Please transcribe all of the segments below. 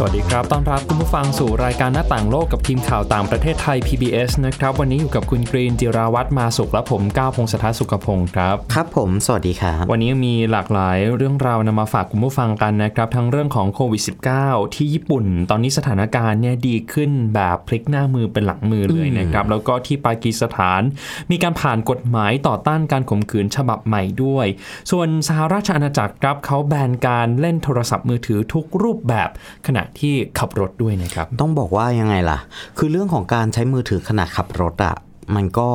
สวัสดีครับ ต้อนรับคุณผู้ฟังสู่รายการหน้าต่างโลกกับทีมข่าวต่างประเทศไทย PBS นะครับ วันนี้อยู่กับคุณกรีนจิราวัตรมาสุขและผมก้าวพงศธรสุขพงศ์ครับ ครับผม สวัสดีครับ วันนี้มีหลากหลายเรื่องราวนำมาฝากคุณผู้ฟังกันนะครับ ทั้งเรื่องของโควิด -19 ที่ญี่ปุ่น ตอนนี้สถานการณ์เนี่ยดีขึ้นแบบพลิกหน้ามือเป็นหลังมือเลยนะครับ แล้วก็ที่ปากีสถาน มีการผ่านกฎหมายต่อต้านการข่มขืนฉบับใหม่ด้วย ส่วนสหราชอาณาจักรครับเขาแบนการเล่นโทรศัพท์มือถือทุกรูปแบบขณะที่ขับรถด้วยนะครับ ต้องบอกว่ายังไงล่ะ คือเรื่องของการใช้มือถือขณะขับรถอะ่ะมันก็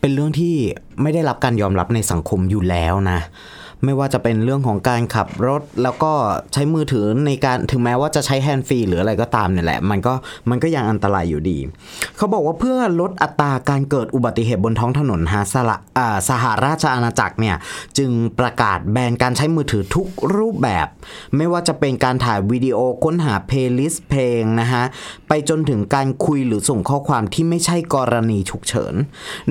เป็นเรื่องที่ไม่ได้รับการยอมรับในสังคมอยู่แล้วนะ ไม่ว่าจะเป็นเรื่องของการขับรถ แล้วก็ใช้มือถือในการถึงแม้ว่าจะใช้ hand free หรืออะไรก็ตามเนี่ยแหละ มันก็มันก็ยังอันตรายอยู่ดี เขาบอกว่าเพื่อลดอัตราการเกิดอุบัติเหตุบนท้องถนนฮะสละอ่าสหราชอาณาจักรเนี่ยจึงประกาศแบนการใช้มือถือทุกรูปแบบ ไม่ว่าจะเป็นการถ่ายวิดีโอค้นหา playlist เพลงนะฮะไปจนถึงการคุยหรือส่งข้อความที่ไม่ใช่กรณีฉุกเฉิน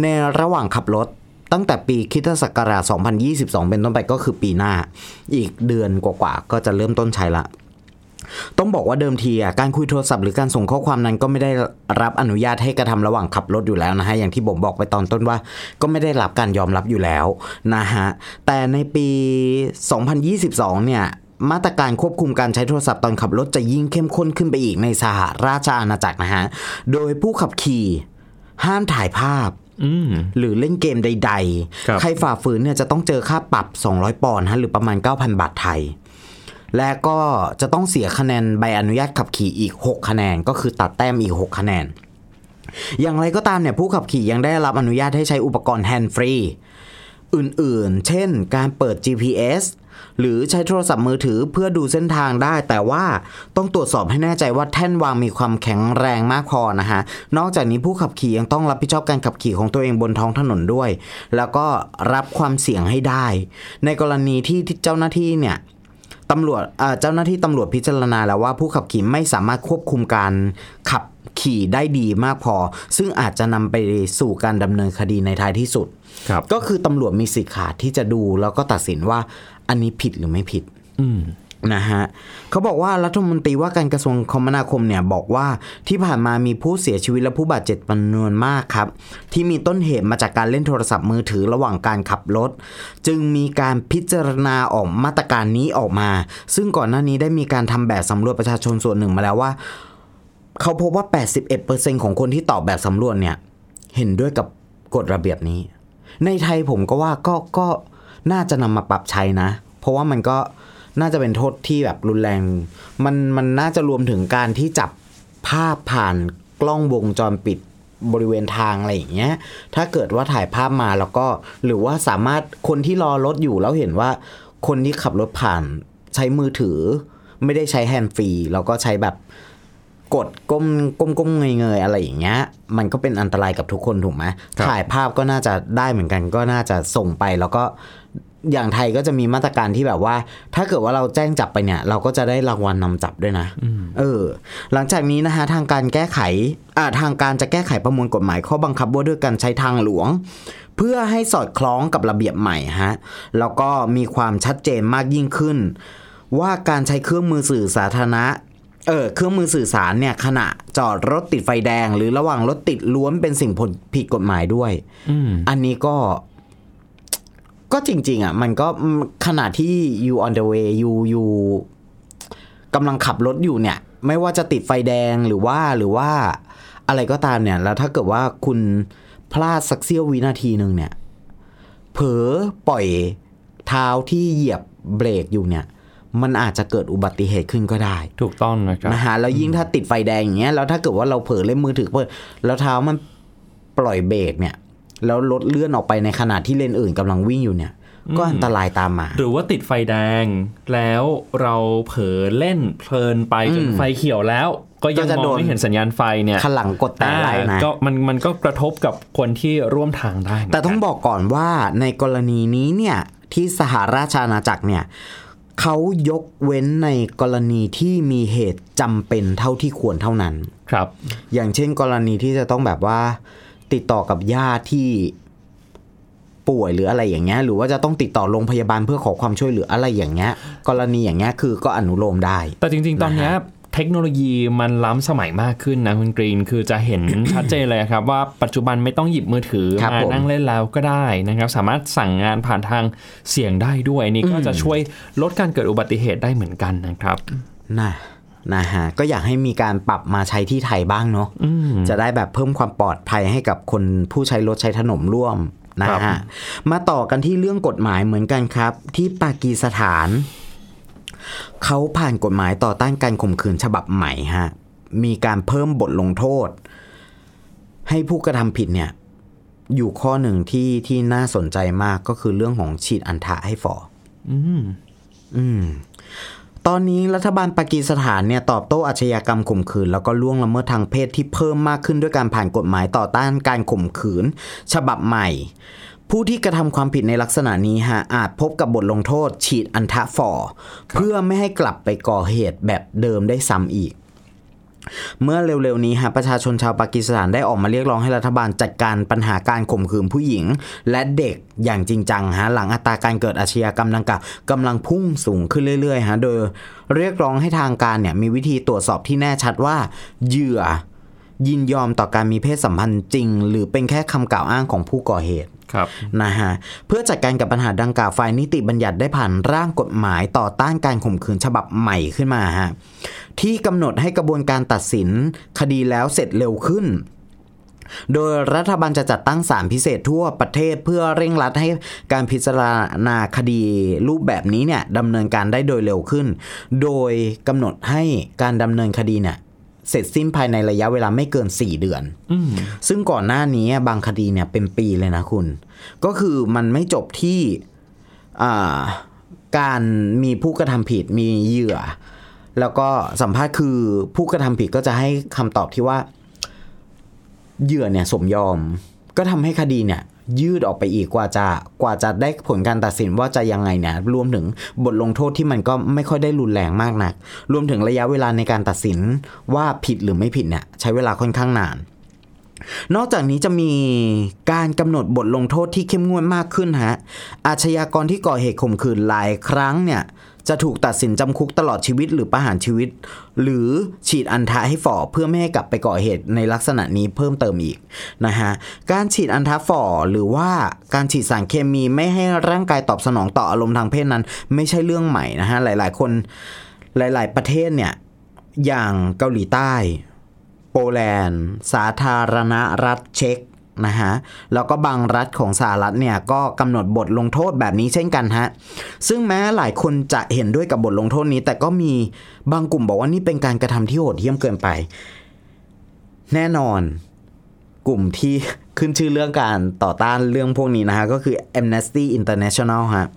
ในระหว่างขับรถ ตั้งแต่ปีคริสตศักราช2022 เป็นต้นไปก็คือปีหน้า อีกเดือนกว่าๆก็จะเริ่มต้นใช้ละต้องบอกว่าเดิมทีอะการคุยโทรศัพท์หรือการส่งข้อความนั้นก็ไม่ได้รับอนุญาตให้กระทำระหว่างขับรถอยู่แล้วนะฮะอย่างที่ผมบอกไปตอนต้นว่า ก็ไม่ได้รับการยอมรับอยู่แล้วนะฮะแต่ในปี 2022 เนี่ยมาตรการควบคุมการใช้โทรศัพท์ตอนขับรถจะยิ่งเข้มข้นขึ้นไปอีกในสหราชอาณาจักรนะฮะโดยผู้ขับขี่ห้ามถ่ายภาพ หรือเล่นเกมใดครับๆใครฝ่าฝืนเนี่ยจะต้องเจอค่าปรับ 200 ปอนด์ฮะหรือประมาณ 9,000 บาทไทย และก็จะต้องเสียคะแนนใบอนุญาตขับขี่อีก 6 คะแนน ก็คือตัดแต้มอีก 6 คะแนน อย่างไรก็ตามเนี่ยผู้ขับขี่ยังได้รับอนุญาตให้ใช้อุปกรณ์แฮนด์ฟรีอื่นๆ เช่น การเปิด GPS หรือใช้โทรศัพท์มือถือเพื่อดูเส้นทางได้ แต่ว่าต้องตรวจสอบให้แน่ใจว่าแท่นวางมีความแข็งแรงมากพอนะฮะนอกจากนี้ผู้ขับขี่ยังต้องรับผิดชอบการขับขี่ของตัวเองบนท้องถนนด้วย แล้วก็รับความเสี่ยงให้ได้ ในกรณีที่ที่เจ้าหน้าที่เนี่ยตำรวจเอ่อเจ้าหน้าที่ตำรวจพิจารณาแล้วว่าผู้ขับขี่ไม่สามารถควบคุมการขับขี่ได้ดีมากพอ ซึ่งอาจจะนำไปสู่การดำเนินคดีในท้ายที่สุดครับก็คือตำรวจมีสิทธิ์ขาดที่จะดูแล้วก็ตัดสินว่า อันนี้ผิดหรือไม่ผิดอืมนะฮะเขาบอกว่ารัฐมนตรีว่าการกระทรวงคมนาคมเนี่ยบอกว่าที่ผ่านมามีผู้เสียชีวิตและผู้บาดเจ็บจำนวนมากครับ ที่มีต้นเหตุมาจากการเล่นโทรศัพท์มือถือระหว่างการขับรถ จึงมีการพิจารณาออกมาตรการนี้ออกมา ซึ่งก่อนหน้านี้ได้มีการทำแบบสำรวจประชาชนส่วนหนึ่งมาแล้วว่า เขาพบว่า 81%ของคนที่ตอบแบบสำรวจเนี่ย เห็นด้วยกับกฎระเบียบนี้ ในไทยผมก็ว่าก็ก็ น่าจะนำมาปรับใช้นะ เพราะว่ามันก็น่าจะเป็นโทษที่แบบรุนแรง มันมันน่าจะรวมถึงการที่จับภาพผ่านกล้องวงจรปิดบริเวณทางอะไรอย่างเงี้ย ถ้าเกิดว่าถ่ายภาพมาแล้วก็ หรือว่าสามารถคนที่รอรถอยู่แล้วเห็นว่า คนที่ขับรถผ่านใช้มือถือ ไม่ได้ใช้แฮนด์ฟรีแล้วก็ใช้แบบกดก้มก้มก้มเงยเงยอะไรอย่างเงี้ย มันก็เป็นอันตรายกับทุกคนถูกไหมครับถ่ายภาพก็น่าจะได้เหมือนกันก็น่าจะส่งไปแล้วก็ อย่างไทยก็จะมีมาตรการที่แบบว่า ถ้าเกิดว่าเราแจ้งจับไปเนี่ย เราก็จะได้รางวัลนำจับด้วยนะเออ หลังจากนี้นะฮะทางการแก้ไขอ่าทางการจะแก้ไขประมวลกฎหมายข้อบังคับว่าด้วยการใช้ทางหลวง เพื่อให้สอดคล้องกับระเบียบใหม่ฮะแล้วก็มีความชัดเจนมากยิ่งขึ้น ว่าการใช้เครื่องมือสื่อสาธารณะเออเครื่องมือสื่อสารเนี่ยขณะจอดรถติดไฟแดง หรือระหว่างรถติดล้วนเป็นสิ่งผิดกฎหมายด้วยอืมอันนี้ก็ ก็จริง ๆ อะ มันก็ขณะที่ you on the way you you กำลังขับรถอยู่เนี่ย ไม่ว่าจะติดไฟแดงหรือว่าหรือว่าอะไรก็ตามเนี่ย แล้วถ้าเกิดว่าคุณพลาดสักเสี้ยววินาทีหนึ่งเนี่ย เผลอปล่อยเท้าที่เหยียบเบรกอยู่เนี่ย มันอาจจะเกิดอุบัติเหตุขึ้นก็ได้ ถูกต้องนะครับนะฮะแล้วยิ่งถ้าติดไฟแดงอย่างเงี้ยแล้วถ้าเกิดว่าเราเผลอเล่นมือถือเปิดแล้วเท้ามันปล่อยเบรกเนี่ย แล้วรถเลื่อนออกไปในขณะที่เลนอื่นกำลังวิ่งอยู่เนี่ยก็อันตรายตามมา หรือว่าติดไฟแดงแล้วเราเผลอเล่นเพลินไปจนอืมไฟเขียวแล้ว ก็ยังก็จะมโดองนไม่เห็นสัญญาณไฟเนี่ยขันหลังกดแต่อะไรอ่านะก็มันมันก็กระทบกับคนที่ร่วมทางได้เหมืนแต่ต้องกันบอกก่อนว่าในกรณีนี้เนี่ยที่สหราชอาณาจักรเนี่ยเขายกเว้นในกรณีที่มีเหตุจำเป็นเท่าที่ควรเท่านั้น ครับ อย่างเช่นกรณีที่จะต้องแบบว่า ติดต่อกับญาติที่ป่วยหรืออะไรอย่างเงี้ย หรือว่าจะต้องติดต่อโรงพยาบาลเพื่อขอความช่วยเหลืออะไรอย่างเงี้ย กรณีอย่างเงี้ยคือก็อนุโลมได้ แต่จริง ๆ ตอนเนี้ยเทคโนโลยีมันล้ำสมัยมากขึ้นนะคุณกรีนคือจะเห็นชัดเจนเลยครับว่าปัจจุบันไม่ต้องหยิบมือถือครับมาผมนั่งเล่นแล้วก็ได้นะครับ สามารถสั่งงานผ่านทางเสียงได้ด้วยนี่ก็จะช่วยลดการเกิดอุบัติเหตุได้เหมือนกันนะครับนะ นะฮะก็อยากให้มีการปรับมาใช้ที่ไทยบ้างเนาะจะได้แบบเพิ่มความปลอดภัยให้กับคนผู้ใช้รถใช้ถนนร่วมนะครับฮะมาต่อกันที่เรื่องกฎหมายเหมือนกันครับ ที่ปากีสถาน เขาผ่านกฎหมายต่อต้านการข่มขืนฉบับใหม่ฮะมีการเพิ่มบทลงโทษ ให้ผู้กระทำผิดเนี่ย อยู่ข้อหนึ่งที่ที่น่าสนใจมากก็คือเรื่องของฉีดอันทะให้ฟออืม ตอนนี้รัฐบาลปากีสถานเนี่ยตอบโต้อาชญากรรมข่มขืน แล้วก็ล่วงละเมิดทางเพศที่เพิ่มมากขึ้นด้วยการผ่านกฎหมายต่อต้านการข่มขืน ฉบับใหม่ ผู้ที่กระทำความผิดในลักษณะนี้ฮะอาจพบกับบทลงโทษฉีดอันทะฟอเพื่อไม่ให้กลับไปก่อเหตุแบบเดิมได้ซ้ำอีก เมื่อเร็วๆนี้ฮะประชาชนชาวปากีสถานได้ออกมาเรียกร้องให้รัฐบาลจัดการปัญหาการข่มขืนผู้หญิง และเด็กอย่างจริงจังฮะหลังอัตราการเกิดอาชญากรรมดังกล่าวกำลังพุ่งสูงขึ้นเรื่อยๆฮะโดยเรียกร้องให้ทางการเนี่ยมีวิธีตรวจสอบที่แน่ชัดว่าเหยื่อ ยินยอมต่อการมีเพศสัมพันธ์จริง หรือเป็นแค่คำกล่าวอ้างของผู้ก่อเหตุครับนะฮะเพื่อจัดการกับปัญหาดังกล่าวฝ่ายนิติบัญญัติได้ผ่านร่างกฎหมายต่อต้านการข่มขืนฉบับใหม่ขึ้นมาฮะ ที่กำหนดให้กระบวนการตัดสินคดีแล้วเสร็จเร็วขึ้น โดยรัฐบาลจะจัดตั้งศาลพิเศษทั่วประเทศเพื่อเร่งรัดให้การพิจารณาคดีรูปแบบนี้เนี่ยดำเนินการได้โดยเร็วขึ้น โดยกำหนดให้การดำเนินคดีเนี่ยเสร็จสิ้นภายในระยะเวลาไม่เกิน 4 เดือนซึ่งก่อนหน้านี้บางคดีเนี่ยเป็นปีเลยนะคุณ ก็คือมันไม่จบที่อ่าการมีผู้กระทำผิดมีเหยื่อ แล้วก็สัมภาษณ์คือผู้กระทำผิดก็จะให้คำตอบที่ว่า เหยื่อเนี่ยสมยอม ก็ทำให้คดีเนี่ย ยืดออกไปอีกกว่าจะกว่าจะได้ผลการตัดสินว่าจะยังไงเนี่ยรวมถึงบทลงโทษที่มันก็ไม่ค่อยได้รุนแรงมากนัก รวมถึงระยะเวลาในการตัดสินว่าผิดหรือไม่ผิดเนี่ยใช้เวลาค่อนข้างนานนอกจากนี้จะมีการกำหนดบทลงโทษที่เข้มงวดมากขึ้นฮะ อาชญากรที่ก่อเหตุข่มขืนหลายครั้งเนี่ย จะถูกตัดสินจำคุกตลอดชีวิตหรือประหารชีวิต หรือฉีดอันทะให้ฝ่อเพื่อไม่ให้กลับไปก่อเหตุในลักษณะนี้เพิ่มเติมอีกนะฮะการฉีดอันทะฝ่อหรือว่าการฉีดสารเคมีไม่ให้ร่างกายตอบสนองต่ออารมณ์ทางเพศนั้น ไม่ใช่เรื่องใหม่นะฮะหลาย ๆ คนหลาย ๆ ประเทศเนี่ยอย่างเกาหลีใต้ โปแลนด์ สาธารณรัฐเช็ก นะฮะ แล้วก็บางรัฐของสหรัฐเนี่ยก็กำหนดบทลงโทษแบบนี้เช่นกันฮะ ซึ่งแม้หลายคนจะเห็นด้วยกับบทลงโทษนี้ แต่ก็มีบางกลุ่มบอกว่านี่เป็นการกระทำที่โหดเหี้ยมเกินไป แน่นอนกลุ่มที่ขึ้นชื่อเรื่องการต่อต้านเรื่องพวกนี้นะฮะ ก็คือ Amnesty International ฮะ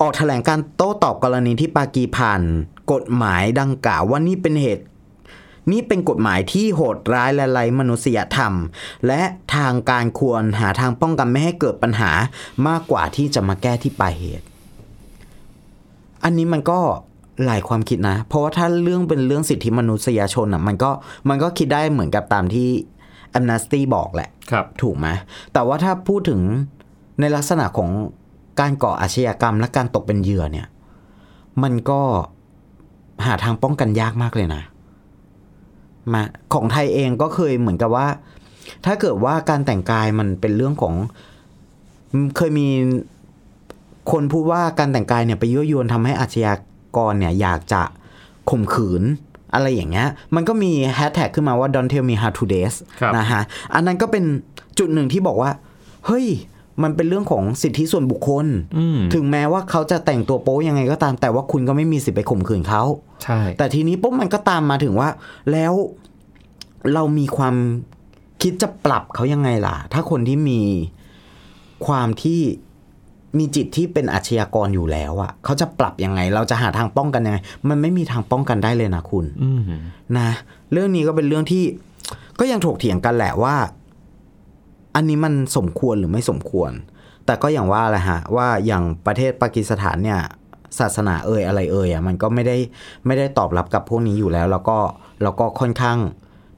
ออกแถลงการโต้ตอบกรณีที่ปากีผ่านกฎหมายดังกล่าวว่านี่เป็นเหตุ นี่เป็นกฎหมายที่โหดร้ายและไร้มนุษยธรรม และทางการควรหาทางป้องกันไม่ให้เกิดปัญหามากกว่าที่จะมาแก้ที่ปลายเหตุ อันนี้มันก็หลายความคิดนะ เพราะว่าถ้าเรื่องเป็นเรื่องสิทธิมนุษยชนอะมันก็มันก็คิดได้เหมือนกับตามที่ Amnesty บอกแหละครับถูกไหมแต่ว่าถ้าพูดถึงในลักษณะของการก่ออาชญากรรมและการตกเป็นเหยื่อเนี่ย มันก็หาทางป้องกันยากมากเลยนะ มาของไทยเองก็เคยเหมือนกับว่า ถ้าเกิดว่าการแต่งกายมันเป็นเรื่องของเคยมีคนพูดว่าการแต่งกายเนี่ยไปยั่วยวนทำให้อาชญากรเนี่ยอยากจะข่มขืนอะไรอย่างเงี้ย มันก็มีแฮชแท็กขึ้นมาว่า don't tell me how to dress ครับนะฮะ อันนั้นก็เป็นจุดหนึ่งที่บอกว่า เฮ้ย มันเป็นเรื่องของสิทธิส่วนบุคคลอืมถึงแม้ว่าเขาจะแต่งตัวโป๊ยังไงก็ตาม แต่ว่าคุณก็ไม่มีสิทธิ์ไปข่มขืนเขา ใช่ แต่ทีนี้ปุ๊บมันก็ตามมาถึงว่า แล้วเรามีความคิดจะปรับเขายังไงล่ะ ถ้าคนที่มีความที่มีจิตที่เป็นอาชญากรอยู่แล้วอะเขาจะปรับยังไง เราจะหาทางป้องกันยังไง มันไม่มีทางป้องกันได้เลยนะคุณอืมนะ เรื่องนี้ก็เป็นเรื่องที่ก็ยังถกเถียงกันแหละว่า อันนี้มันสมควรหรือไม่สมควร แต่ก็อย่างว่าแหละฮะว่าอย่างประเทศปากีสถานเนี่ยศาสนาเอ่ยอะไรเอ่ยอะมันก็ไม่ได้ไม่ได้ตอบรับกับพวกนี้อยู่แล้ว แล้วก็แล้วก็ค่อนข้าง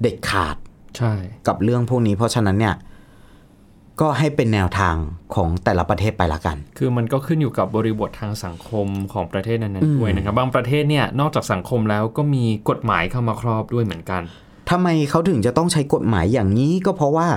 เด็ดขาดใช่กับเรื่องพวกนี้ เพราะฉะนั้นเนี่ยก็ให้เป็นแนวทางของแต่ละประเทศไปละกัน คือมันก็ขึ้นอยู่กับบริบททางสังคมของประเทศนั้นๆด้วยนะครับ บางประเทศเนี่ยนอกจากสังคมแล้วก็มีกฎหมายเข้ามาครอบด้วยเหมือนกันทำไมเขาถึงจะต้องใช้กฎหมายอย่างนี้ก็เพราะว่า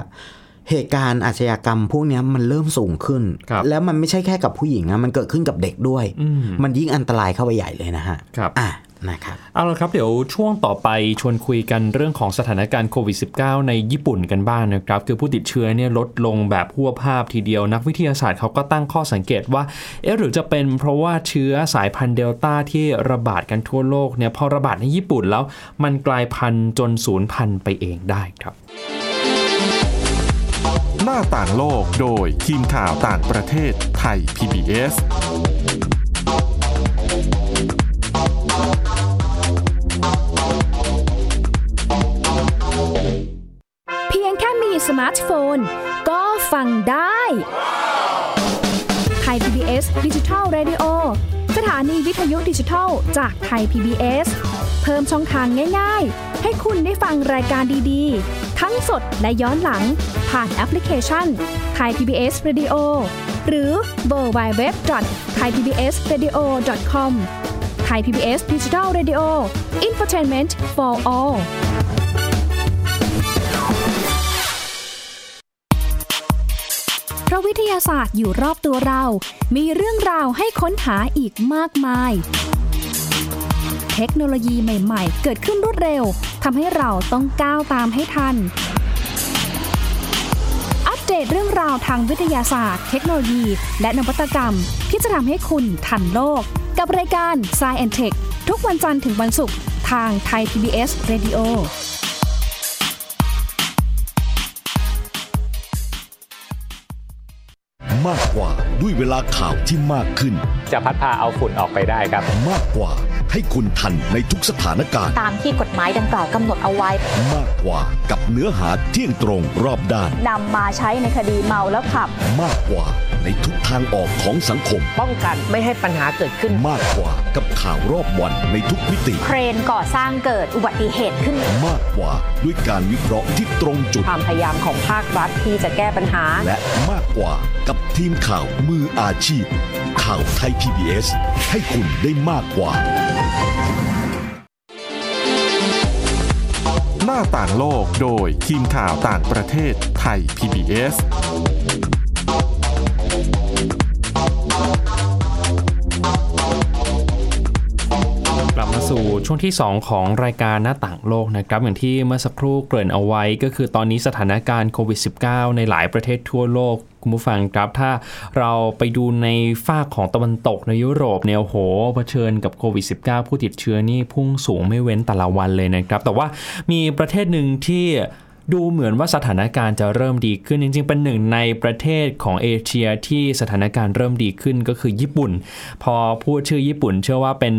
เหตุการณ์อาชญากรรมพวกเนี้ยมันเริ่มสูงขึ้นครับแล้วมันไม่ใช่แค่กับผู้หญิงนะมันเกิดขึ้นกับเด็กด้วยอืมมันยิ่งอันตรายเข้าไปใหญ่เลยนะฮะครับอะนะครับเอาละครับเดี๋ยวช่วงต่อไปชวนคุยกันเรื่องของสถานการณ์โควิด -19 ในญี่ปุ่นกันบ้างนะครับ คือผู้ติดเชื้อเนี่ยลดลงแบบพัวภาพทีเดียวนักวิทยาศาสตร์เขาก็ตั้งข้อสังเกตว่าเอ๊ะหรือจะเป็นเพราะว่าเชื้อสายพันธุ์เดลต้าที่ระบาดกันทั่วโลกเนี่ยพอระบาดในญี่ปุ่นแล้วมันกลายพันธุ์จนสูญพันธุ์ไปเองได้ครับห น้าต่างโลกโดยทีมข่าวต่างประเทศไทย PBS เพียงแค่มีสมาร์ทโฟน ก็ฟังได้ Thai PBS Digital Radio สถานีวิทยุดิจิทัลจากไทย PBS เพิ่มช่องทางง่ายๆ ให้คุณได้ฟังรายการดีๆ ทั้งสดและย้อนหลัง ผ่านแอปพลิเคชันไทย PBS Radio หรือเวอร์บเว็บไทยพีบีเอสเรดิโอคอมไทยพีบีเอสดิจิทัลเรดิโออินฟอร์ทนเมนต์ for all เพราะวิทยาศาสตร์อยู่รอบตัวเรา มีเรื่องราวให้ค้นหาอีกมากมาย เทคโนโลยีใหม่ ๆ เกิดขึ้นรวดเร็วทำให้เราต้องก้าวตามให้ทัน อัปเดตเรื่องราวทางวิทยาศาสตร์ เทคโนโลยี และนวัตกรรม ที่จะทำให้คุณทันโลก กับรายการ s c i e n t e c h ทุกวันจันทร์ถึงวันศุกร์ทางไทย PBS Radio มากกว่าด้วยเวลาข่าวที่มากขึ้น จะพัดพาเอาฝุ่นออกไปได้ครับ มากกว่า ให้คุณทันในทุกสถานการณ์ ตามที่กฎหมายดังกล่าวกำหนดเอาไว้ มากกว่ากับเนื้อหาเที่ยงตรงรอบด้านนำมาใช้ในคดีเมาแล้วขับ มากกว่าในทุกทางออกของสังคม ป้องกันไม่ให้ปัญหาเกิดขึ้น มากกว่ากับ ข่าวรอบวันในทุกมิติ เครนก่อสร้างเกิดอุบัติเหตุขึ้น มากกว่าด้วยการวิเคราะห์ที่ตรงจุด ความพยายามของภาครัฐที่จะแก้ปัญหา และมากกว่ากับทีมข่าวมืออาชีพ ข่าวไทย PBS ให้คุณได้มากกว่า หน้าต่างโลกโดยทีมข่าวต่างประเทศไทย PBS ช่วงที่ 2 ของรายการหน้าต่างโลกนะครับอย่างที่เมื่อสักครู่เกริ่นเอาไว้ ก็คือตอนนี้สถานการณ์โควิด -19 ในหลายประเทศทั่วโลกคุณผู้ฟังครับถ้าเราไปดูในฝากของตะวันตกในยุโรปเนี่ยโอ้โหเผชิญกับโควิด -19 ผู้ติดเชื้อนี่พุ่งสูงไม่เว้นแต่ละวันเลยนะครับ แต่ว่ามีประเทศหนึ่งที่ ดูเหมือนว่าสถานการณ์จะเริ่มดีขึ้นจริง ๆ เป็นหนึ่งในประเทศของเอเชียที่สถานการณ์เริ่มดีขึ้นก็คือญี่ปุ่น พอพูดชื่อญี่ปุ่น เชื่อว่าเป็น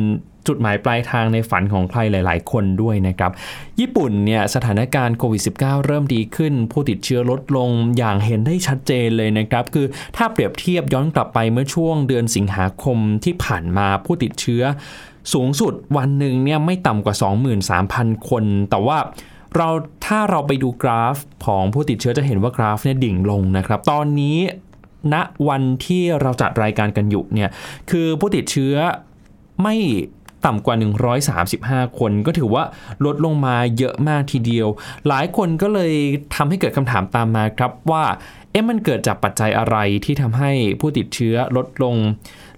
จุดหมายปลายทางในฝันของใครหลาย ๆ คนด้วยนะครับ ญี่ปุ่นเนี่ยสถานการณ์โควิด -19 เริ่มดีขึ้น ผู้ติดเชื้อลดลงอย่างเห็นได้ชัดเจนเลยนะครับ คือถ้าเปรียบเทียบย้อนกลับไปเมื่อช่วงเดือนสิงหาคมที่ผ่านมาผู้ติดเชื้อ สูงสุดวันหนึ่งเนี่ยไม่ต่ำกว่า 23,000 คน แต่ว่า เราถ้าเราไปดูกราฟของผู้ติดเชื้อจะเห็นว่ากราฟเนี่ยดิ่งลงนะครับ ตอนนี้ณวันที่เราจัดรายการกันอยู่เนี่ยคือผู้ติดเชื้อไม่ต่ำกว่า 135 คน ก็ถือว่าลดลงมาเยอะมากทีเดียว หลายคนก็เลยทำให้เกิดคำถามตามมาครับว่า เอ๊ะมันเกิดจากปัจจัยอะไรที่ทำให้ผู้ติดเชื้อลดลง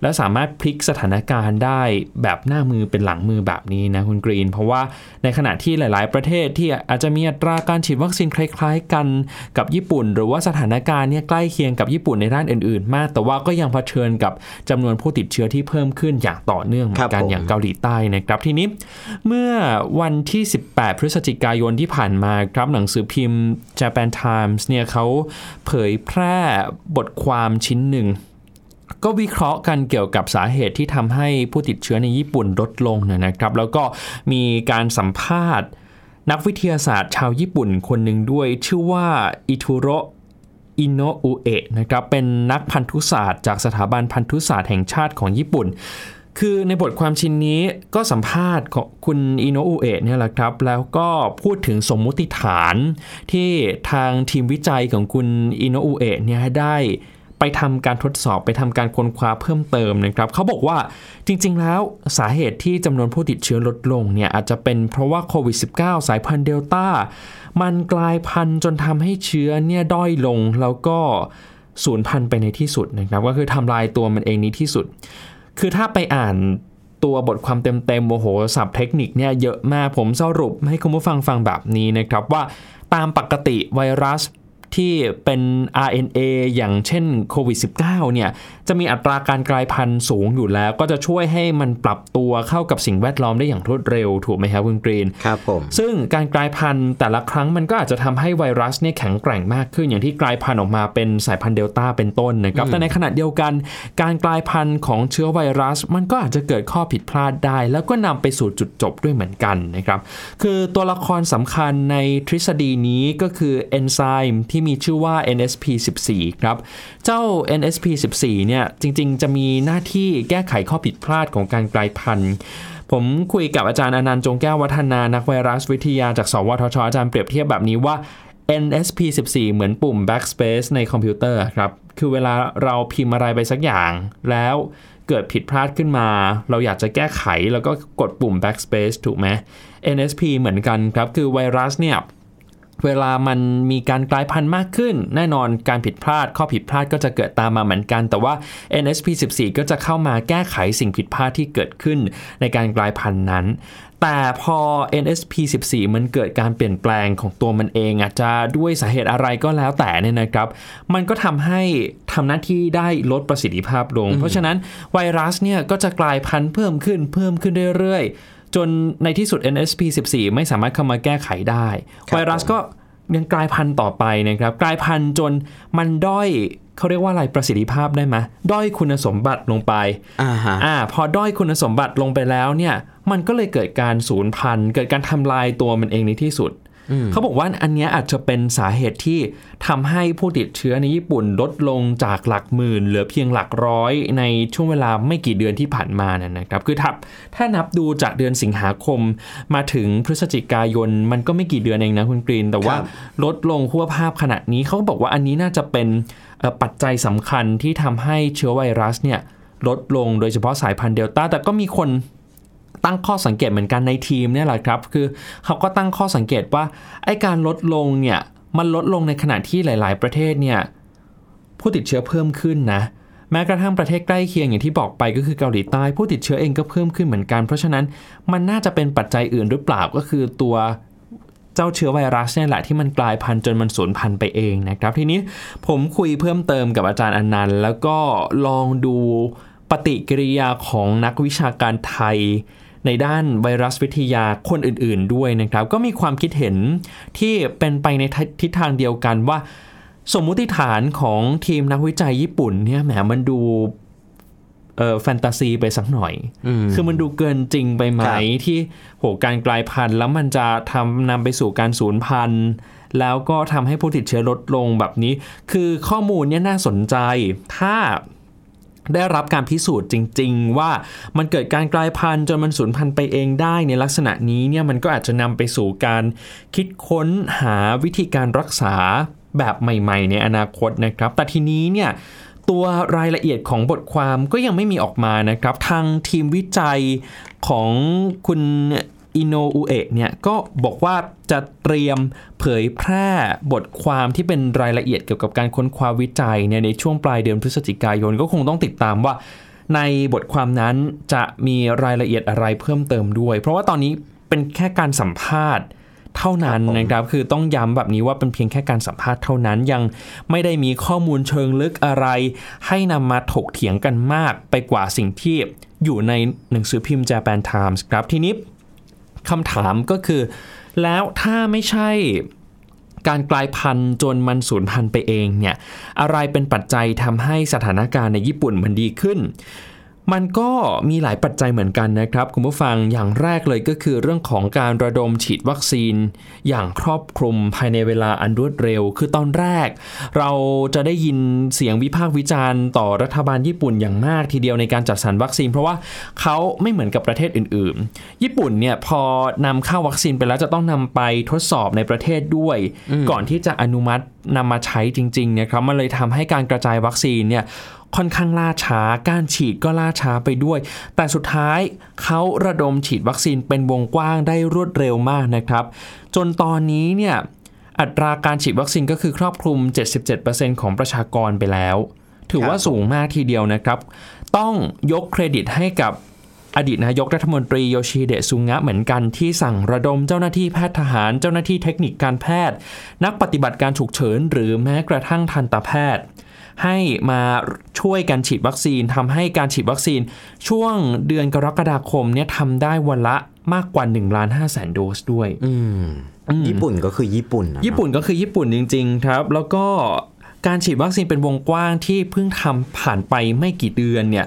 และสามารถพลิกสถานการณ์ได้แบบหน้ามือเป็นหลังมือแบบนี้นะคุณกรีน เพราะว่าในขณะที่หลาย ๆ ประเทศที่อาจจะมีอัตราการฉีดวัคซีนคล้าย ๆ กันกับญี่ปุ่น หรือว่าสถานการณ์เนี่ยใกล้เคียงกับญี่ปุ่นในด้านอื่น ๆ มาก แต่ว่าก็ยังเผชิญกับจำนวนผู้ติดเชื้อที่เพิ่มขึ้นอย่างต่อเนื่องเหมือนกันครับผมอย่างเกาหลีใต้นะครับทีนี้ เมื่อวันที่ 18 พฤศจิกายนที่ผ่านมาครับหนังสือพิมพ์ Japan Times เนี่ยเขาเผยแพร่บทความชิ้นหนึ่ง ก็วิเคราะห์กันเกี่ยวกับสาเหตุที่ทำให้ผู้ติดเชื้อในญี่ปุ่นลดลงนะครับ แล้วก็มีการสัมภาษณ์ นักวิทยาศาสตร์ชาวญี่ปุ่นคนหนึ่งด้วย ชื่อว่าอิทุโรอิโนอุเอะนะครับเป็นนักพันธุศาสตร์จากสถาบันพันธุศาสตร์แห่งชาติของญี่ปุ่น คือในบทความชิ้นนี้ก็สัมภาษณ์ของคุณอิโนอุเอะเนี่ยแหละครับ แล้วก็พูดถึงสมมุติฐานที่ทางทีมวิจัยของคุณอิโนอุเอะเนี่ยได้ ไปทำการทดสอบไปทำการค้นคว้าเพิ่มเติมนะครับเขาบอกว่าจริง ๆ แล้วสาเหตุที่จำนวนผู้ติดเชื้อลดลงเนี่ยอาจจะเป็นเพราะว่าโควิด -19 สายพันธุ์เดลต้ามันกลายพันธุ์จนทำให้เชื้อเนี่ยด้อยลงแล้วก็สูญพันธุ์ไปในที่สุดนะครับก็คือทำลายตัวมันเองนี้ที่สุด คือถ้าไปอ่านตัวบทความเต็มๆโมโหสับเทคนิคเนี่ยเยอะมากผมสรุปให้คุณผู้ฟังฟังแบบนี้นะครับว่าตามปกติไวรัส ที่เป็น RNA อย่างเช่นโควิด -19 เนี่ยจะมีอัตราการกลายพันธุ์สูงอยู่แล้ว ก็จะช่วยให้มันปรับตัวเข้ากับสิ่งแวดล้อมได้อย่างรวดเร็วถูกไหมครับคุณกรีนครับผมซึ่งการกลายพันธุ์แต่ละครั้งมันก็อาจจะทำให้ไวรัสเนี่ยแข็งแกร่งมากขึ้นอย่างที่กลายพันธุ์ออกมาเป็นสายพันธุ์เดลต้าเป็นต้นนะครับแต่ในขณะเดียวกัน การกลายพันธุ์ของเชื้อไวรัส มันก็อาจจะเกิดข้อผิดพลาดได้ แล้วก็นำไปสู่จุดจบด้วยเหมือนกันนะครับคือตัวละครสำคัญในทฤษฎีนี้ก็คือเอนไซม์ที่มีชื่อว่า NSP14 ครับ เจ้า NSP14 เนี่ย จริงๆ จะมีหน้าที่แก้ไขข้อผิดพลาดของการกลายพันธุ์ผมคุยกับอาจารย์อนันต์จงแก้ววัฒนา นักไวรัสวิทยาจากสวทช อาจารย์เปรียบเทียบแบบนี้ว่า NSP14 เหมือนปุ่ม backspace ในคอมพิวเตอร์ครับ คือเวลาเราพิมพ์อะไรไปสักอย่าง แล้วเกิดผิดพลาดขึ้นมา เราอยากจะแก้ไขแล้วก็กดปุ่ม backspace ถูกไหม NSP เหมือนกันครับ คือไวรัสเนี่ย เวลามันมีการกลายพันธุ์มากขึ้น แน่นอนการผิดพลาดข้อผิดพลาดก็จะเกิดตามมาเหมือนกัน แต่ว่า NSP14 ก็จะเข้ามาแก้ไขสิ่งผิดพลาดที่เกิดขึ้นในการกลายพันธุ์นั้น แต่พอ NSP14 มันเกิดการเปลี่ยนแปลงของตัวมันเอง อาจจะด้วยสาเหตุอะไรก็แล้วแต่เนี่ยนะครับ มันก็ทำให้ทำหน้าที่ได้ลดประสิทธิภาพลง เพราะฉะนั้นไวรัสเนี่ยก็จะกลายพันธุ์เพิ่มขึ้นเพิ่มขึ้นเรื่อยๆ จนในที่สุด NSP14 ไม่สามารถเข้ามาแก้ไขได้ครับไวรัสก็ยังกลายพันธุ์ต่อไปนะครับ กลายพันธุ์จนมันด้อยเขาเรียกว่าอะไรประสิทธิภาพได้ไหมด้อยคุณสมบัติลงไปอ่าฮะอ่าพอด้อยคุณสมบัติลงไปแล้วเนี่ย มันก็เลยเกิดการสูญพันธุ์ เกิดการทำลายตัวมันเองในที่สุด เขาบอกว่าอันเนี้ยอาจจะเป็นสาเหตุที่ทำให้ผู้ติดเชื้อในญี่ปุ่นลดลงจากหลักหมื่น เหลือเพียงหลักร้อยในช่วงเวลาไม่กี่เดือนที่ผ่านมานะนะครับ คือถ้าถ้านับดูจากเดือนสิงหาคมมาถึงพฤศจิกายน มันก็ไม่กี่เดือนเองนะคุณกรีน แต่ว่าครับลดลงหัวภาพขนาดนี้เขาก็บอกว่าอันนี้น่าจะเป็นเอ่อปัจจัยสำคัญที่ทำให้เชื้อไวรัสเนี่ยลดลงโดยเฉพาะสายพันธุ์เดลต้าแต่ก็มีคน ตั้งข้อสังเกตเหมือนกันในทีมเนี่ยแหละครับ คือเขาก็ตั้งข้อสังเกตว่าไอ้การลดลงเนี่ยมันลดลงในขณะที่หลาย ๆ ประเทศเนี่ยผู้ติดเชื้อเพิ่มขึ้นนะแม้กระทั่งประเทศใกล้เคียงอย่างที่บอกไปก็คือเกาหลีใต้ผู้ติดเชื้อเองก็เพิ่มขึ้นเหมือนกัน เพราะฉะนั้นมันน่าจะเป็นปัจจัยอื่นหรือเปล่าก็คือตัวเจ้าเชื้อไวรัสเนี่ยแหละที่มันกลายพันธุ์จนมันสูญพันธุ์ไปเองนะครับทีนี้ผมคุยเพิ่มเติมกับอาจารย์อนันต์ แล้วก็ลองดูปฏิกิริยาของนักวิชาการไทย ในด้านไวรัสวิทยาคนอื่นๆด้วยนะครับ ก็มีความคิดเห็นที่เป็นไปในทิศทางเดียวกันว่า สมมุติฐานของทีมนักวิจัยญี่ปุ่นเนี่ยแหมมันดูเอ่อแฟนตาซีไปสักหน่อย คือมันดูเกินจริงไปไหมครับที่โหการกลายพันธุ์แล้วมันจะทำนำไปสู่การสูญพันธุ์ แล้วก็ทำให้ผู้ติดเชื้อลดลงแบบนี้ คือข้อมูลเนี่ยน่าสนใจ ถ้า ได้รับการพิสูจน์จริง ๆ ว่ามันเกิดการกลายพันธุ์จนมันสูญพันธุ์ไปเองได้ในลักษณะนี้เนี่ยมันก็อาจจะนำไปสู่การคิดค้นหาวิธีการรักษาแบบใหม่ ๆ ในอนาคตนะครับ แต่ทีนี้เนี่ยตัวรายละเอียดของบทความก็ยังไม่มีออกมานะครับ ทางทีมวิจัยของคุณ อินโนอุเอะเนี่ยก็บอกว่าจะเตรียมเผยแพร่บทความที่เป็นรายละเอียดเกี่ยวกับการค้นคว้าวิจัยเนี่ยในช่วงปลายเดือนพฤศจิกายนก็คงต้องติดตามว่า ในบทความนั้นจะมีรายละเอียดอะไรเพิ่มเติมด้วย เพราะว่าตอนนี้เป็นแค่การสัมภาษณ์เท่านั้นนะครับคือต้องย้ำแบบนี้ว่าเป็นเพียงแค่การสัมภาษณ์เท่านั้นยังไม่ได้มีข้อมูลเชิงลึกอะไร ให้นำมาถกเถียงกันมากไปกว่าสิ่งที่อยู่ในหนังสือพิมพ์ Japan Times ครับทีนี้ คำถามก็คือ แล้วถ้าไม่ใช่การกลายพันธุ์จนมันสูญพันธุ์ไปเองเนี่ยอะไรเป็นปัจจัยทำให้สถานการณ์ในญี่ปุ่นมันดีขึ้น มันก็มีหลายปัจจัยเหมือนกันนะครับ คุณผู้ฟังอย่างแรกเลยก็คือเรื่องของการระดมฉีดวัคซีน อย่างครอบคลุมภายในเวลาอันรวดเร็ว คือตอนแรก เราจะได้ยินเสียงวิพากษ์วิจารณ์ต่อรัฐบาลญี่ปุ่นอย่างมากทีเดียวในการจัดสรรวัคซีน เพราะว่าเขาไม่เหมือนกับประเทศอื่น ๆ ญี่ปุ่นเนี่ยพอนำเข้าวัคซีนไปแล้วจะต้องนำไปทดสอบในประเทศด้วย ก่อนที่จะอนุมัตินำมาใช้จริงๆเนี่ยครับมันเลยทำให้การกระจายวัคซีนเนี่ย ค่อนข้างล่าช้า การฉีดก็ล่าช้าไปด้วย แต่สุดท้ายเขาระดมฉีดวัคซีนเป็นวงกว้างได้รวดเร็วมากนะครับ จนตอนนี้เนี่ยอัตราการฉีดวัคซีนก็คือครอบคลุม 77%ของประชากรไปแล้ว ถือว่าสูงมากทีเดียวนะครับ ต้องยกเครดิตให้กับอดีตนายกรัฐมนตรีโยชิเดะซุงะเหมือนกันที่สั่งระดมเจ้าหน้าที่แพทย์ทหาร เจ้าหน้าที่เทคนิคการแพทย์ นักปฏิบัติการฉุกเฉิน หรือแม้กระทั่งทันตแพทย์ ให้มาช่วยกันฉีดวัคซีนทำให้การฉีดวัคซีน ช่วงเดือนกรกฎาคมเนี่ยทำได้วันละมากกว่า1ล้าน5แสนโดสด้วยอืมญี่ปุ่นก็คือญี่ปุ่นนะญี่ปุ่นก็คือญี่ปุ่นจริง ๆ ครับ แล้วก็การฉีดวัคซีนเป็นวงกว้างที่เพิ่งทำผ่านไปไม่กี่เดือนเนี่ย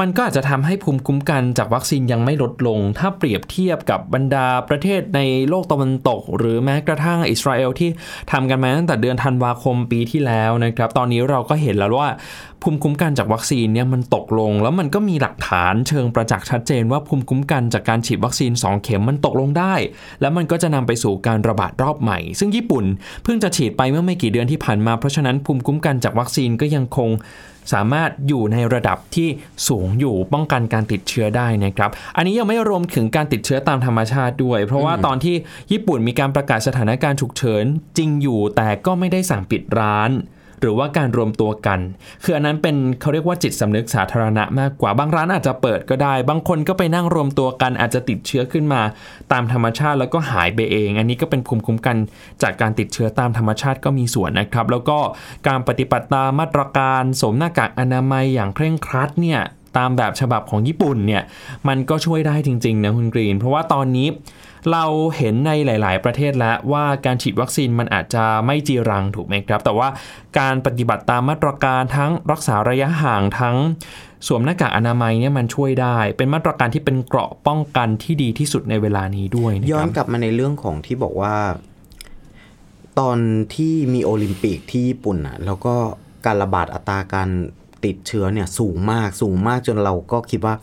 มันก็อาจจะทำให้ภูมิคุ้มกันจากวัคซีนยังไม่ลดลง ถ้าเปรียบเทียบกับบรรดาประเทศในโลกตะวันตก หรือแม้กระทั่งอิสราเอลที่ทำกันมาตั้งแต่เดือนธันวาคมปีที่แล้วนะครับ ตอนนี้เราก็เห็นแล้วว่าภูมิคุ้มกันจากวัคซีนเนี่ยมันตกลง แล้วมันก็มีหลักฐานเชิงประจักษ์ชัดเจนว่าภูมิคุ้มกันจากการฉีดวัคซีน 2 เข็มมันตกลงได้ แล้วมันก็จะนำไปสู่การระบาดรอบใหม่ ซึ่งญี่ปุ่นเพิ่งจะฉีดไปเมื่อไม่กี่เดือนที่ผ่านมา เพราะฉะนั้นภูมิคุ้มกันจากวัคซีนก็ยังคง สามารถอยู่ในระดับที่สูงอยู่ป้องกันการติดเชื้อได้นะครับ อันนี้ยังไม่รวมถึงการติดเชื้อตามธรรมชาติด้วย เพราะว่าตอนที่ญี่ปุ่นมีการประกาศสถานการณ์ฉุกเฉินจริงอยู่ แต่ก็ไม่ได้สั่งปิดร้าน หรือว่าการรวมตัวกัน คืออันนั้นเป็นเขาเรียกว่าจิตสำนึกสาธารณะมากกว่าบางร้านอาจจะเปิดก็ได้ บางคนก็ไปนั่งรวมตัวกันอาจจะติดเชื้อขึ้นมา ตามธรรมชาติแล้วก็หายไปเอง อันนี้ก็เป็นภูมิคุ้มกันจากการติดเชื้อตามธรรมชาติก็มีส่วนนะครับ แล้วก็การปฏิบัติตามมาตรการสวมหน้ากากอนามัยอย่างเคร่งครัดเนี่ยตามแบบฉบับของญี่ปุ่นเนี่ยมันก็ช่วยได้จริงๆนะคุณกรีน เพราะว่าตอนนี้ เราเห็นในหลาย ๆ ประเทศแล้วว่าการฉีดวัคซีนมันอาจจะไม่จีรังถูกไหมครับ แต่ว่าการปฏิบัติตามมาตรการทั้งรักษาระยะห่างทั้งสวมหน้ากากอนามัยเนี่ยมันช่วยได้ เป็นมาตรการที่เป็นเกราะป้องกันที่ดีที่สุดในเวลานี้ด้วยนะย้อนกลับมาในเรื่องของที่บอกว่า ตอนที่มีโอลิมปิกที่ญี่ปุ่นอะแล้วก็การระบาดอัตราการติดเชื้อเนี่ยสูงมากสูงมากจนเราก็คิดว่า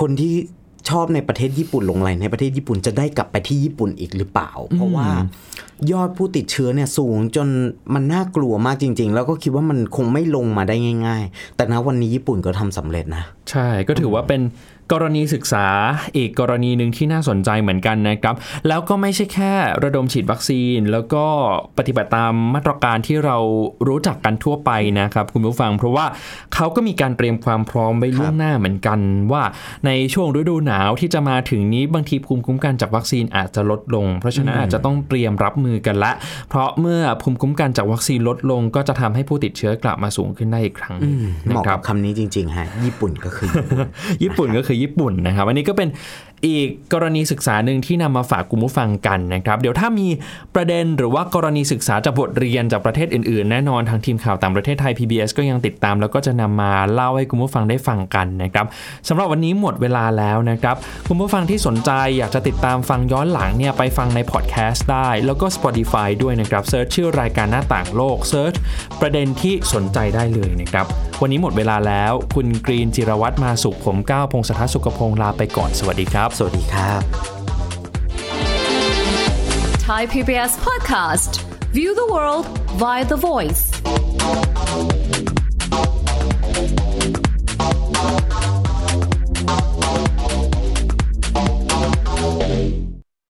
คนที่ ชอบในประเทศญี่ปุ่นหลงไหลในประเทศญี่ปุ่นจะได้กลับไปที่ญี่ปุ่นอีกหรือเปล่า เพราะว่ายอดผู้ติดเชื้อเนี่ยสูงจนมันน่ากลัวมากจริง ๆ แล้วก็คิดว่ามันคงไม่ลงมาได้ง่าย ๆ แต่ณวันนี้ญี่ปุ่นก็ทำสำเร็จนะ ใช่ก็ถือว่าเป็นกรณีศึกษาอีกกรณีหนึ่งที่น่าสนใจเหมือนกันนะครับ แล้วก็ไม่ใช่แค่ระดมฉีดวัคซีน แล้วก็ปฏิบัติตามมาตรการที่เรารู้จักกันทั่วไปนะครับ คุณผู้ฟัง เพราะว่าเขาก็มีการเตรียมความพร้อมไว้ล่วงหน้าเหมือนกัน ว่าในช่วงฤดูหนาวที่จะมาถึงนี้บางทีภูมิคุ้มกันจากวัคซีนอาจจะลดลง เพราะฉะนั้นอาจจะต้องเตรียมรับมือกันละ เพราะเมื่อภูมิคุ้มกันจากวัคซีนลดลง ก็จะทำให้ผู้ติดเชื้อ กลับมาสูงขึ้นได้อีกครั้งหนึ่งเหนะมาะครักับบคำนี้จริงๆฮะญี่ปุ่นก็คือ ญี่ปุ่นก็คือญี่ปุ่นนะครับอันนี้ก็เป็น อีกกรณีศึกษาหนึ่งที่นำมาฝากคุณผู้ฟังกันนะครับ เดี๋ยวถ้ามีประเด็นหรือว่ากรณีศึกษาจากบทเรียนจากประเทศอื่นๆ แน่นอนทางทีมข่าวต่างประเทศไทย PBS ก็ยังติดตาม แล้วก็จะนำมาเล่าให้คุณผู้ฟังได้ฟังกันนะครับสำหรับวันนี้หมดเวลาแล้วนะครับ คุณผู้ฟังที่สนใจอยากจะติดตามฟังย้อนหลังเนี่ยไปฟังในพอดแคสต์ได้ แล้วก็ Spotify ด้วยนะครับ search ชื่อรายการหน้าต่างโลก searchประเด็นที่สนใจได้เลยนะครับวันนี้หมดเวลาแล้ว คุณกรีนจิรวัตรมาสุขผมก้าวพงศธรสุขพงศ์ลาไปก่อนสวัสดีครับสวัสดีครับ Thai PBS podcast. View the world via the voice.